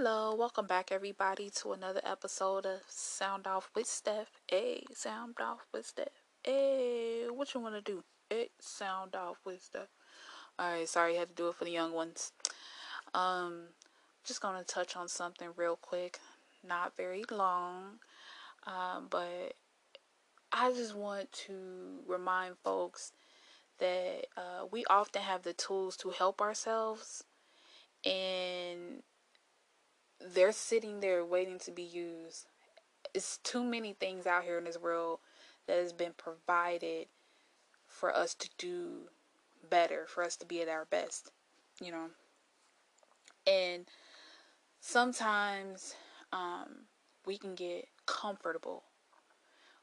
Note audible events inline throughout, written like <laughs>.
Hello, welcome back everybody to another episode of Sound Off with Steph. Hey, Sound Off with Steph. Hey, what you want to do? Hey, Sound Off with Steph. Alright, sorry I had to do it for the young ones. Um, just gonna touch on something real quick, not very long, um, but I just want to remind folks that uh, we often have the tools to help ourselves and they're sitting there waiting to be used. It's too many things out here in this world that has been provided for us to do better, for us to be at our best, you know. And sometimes um, we can get comfortable.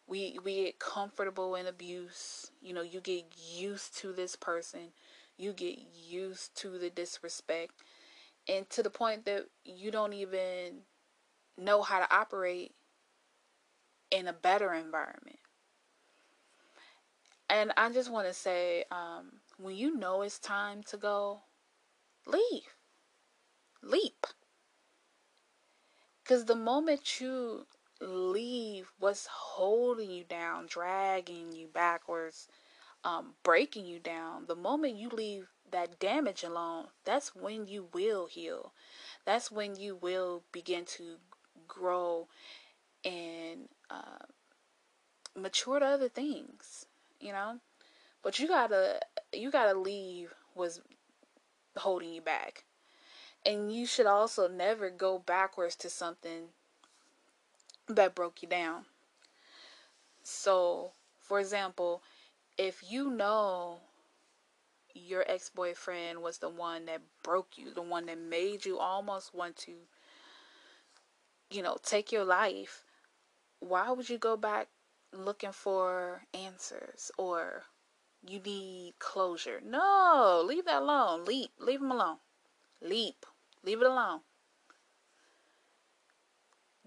We we get comfortable in abuse. You know, you get used to this person. You get used to the disrespect and to the point that you don't even know how to operate in a better environment. And I just want to say, um, when you know it's time to go, leave, leap. Because the moment you leave what's holding you down, dragging you backwards, um, breaking you down, the moment you leave that damage alone, that's when you will heal. That's when you will begin to grow and uh, mature to other things, you know. But you gotta you gotta leave what's holding you back, and you should also never go backwards to something that broke you down. So, for example, if you know your ex boyfriend was the one that broke you, the one that made you almost want to, you know, take your life, why would you go back looking for answers or you need closure? No, leave that alone. Leap. Leave him alone. Leap. Leave it alone.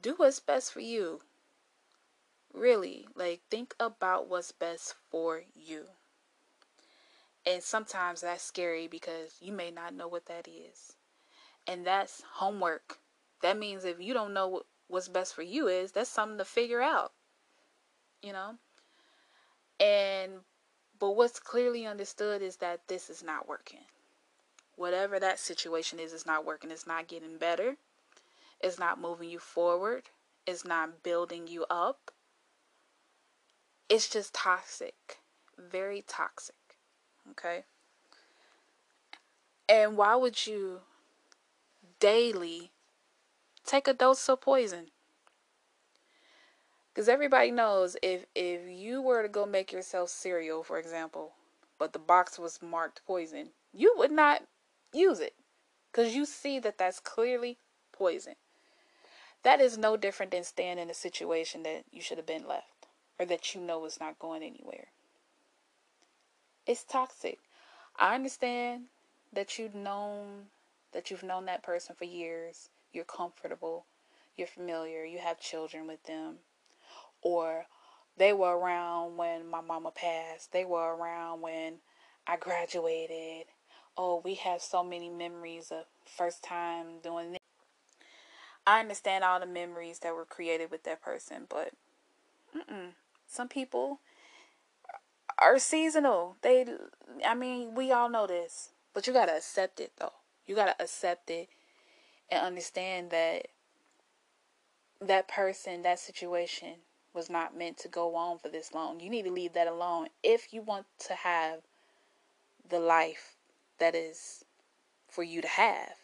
Do what's best for you. Really, like, think about what's best for you. And sometimes that's scary because you may not know what that is. And that's homework. That means if you don't know what's best for you is, that's something to figure out. You know? And but what's clearly understood is that this is not working. Whatever that situation is, is not working. It's not getting better. It's not moving you forward. It's not building you up. It's just toxic. Very toxic. Okay? And why would you daily take a dose of poison? Because everybody knows if if you were to go make yourself cereal, for example, but the box was marked poison, you would not use it because you see that that's clearly poison. That is no different than staying in a situation that you should have been left or that you know is not going anywhere. It's toxic. I understand that you've known that you've known that person for years. You're comfortable, you're familiar, you have children with them. Or they were around when my mama passed. They were around when I graduated. Oh, we have so many memories of first time doing this. I understand all the memories that were created with that person, but mm-mm. some people are seasonal. They, I mean, we all know this, but you gotta accept it though. You gotta accept it and understand that that person, that situation was not meant to go on for this long. You need to leave that alone if you want to have the life that is for you to have.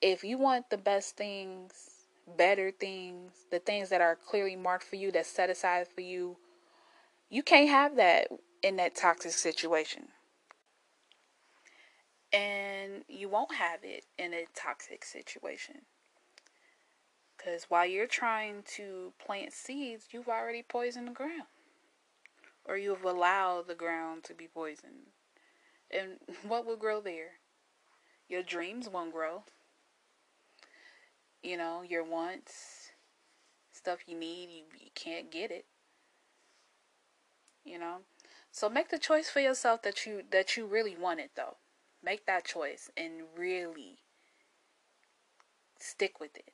If you want the best things, better things, the things that are clearly marked for you, that's set aside for you, you can't have that in that toxic situation. And you won't have it in a toxic situation. Because while you're trying to plant seeds, you've already poisoned the ground. Or you've allowed the ground to be poisoned. And <laughs> what will grow there? Your dreams won't grow. You know, your wants, stuff you need, you, you can't get it. You know? So make the choice for yourself that you that you really want it though. Make that choice and really stick with it.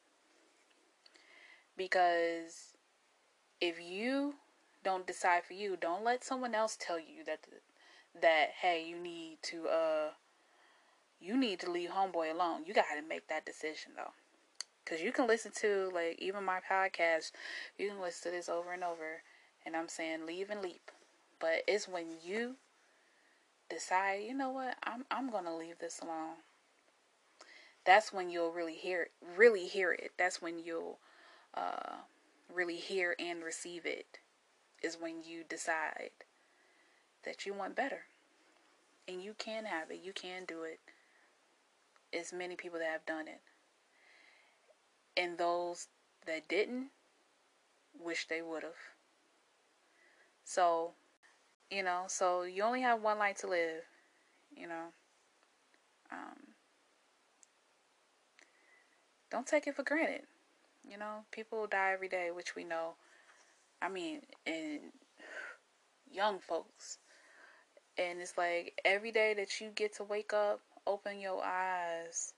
Because if you don't decide for you, don't let someone else tell you that that hey, you need to uh you need to leave homeboy alone. You got to make that decision though. Cuz you can listen to like even my podcast, you can listen to this over and over and I'm saying leave and leap. But it's when you decide, you know what? I'm I'm to leave this alone. That's when you'll really hear it, really hear it. That's when you'll uh really hear and receive it is when you decide that you want better. And you can have it. You can do it. As many people that have done it. And those that didn't wish they would have. So, you know, so you only have one life to live, you know. Um, don't take it for granted. You know, people die every day, which we know. I mean, and young folks. And it's like every day that you get to wake up, open your eyes.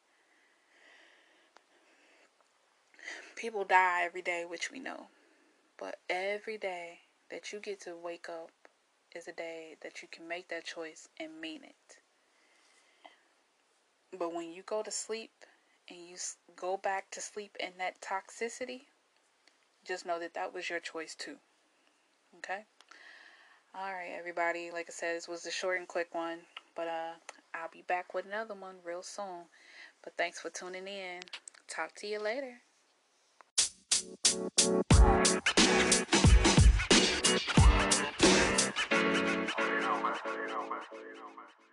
People die every day, which we know. But every day that you get to wake up is a day that you can make that choice and mean it. But when you go to sleep and you go back to sleep in that toxicity, just know that that was your choice too. Okay? All right, everybody. Like I said, this was a short and quick one, but uh, I'll be back with another one real soon. But thanks for tuning in. Talk to you later. Know, man. You know, man.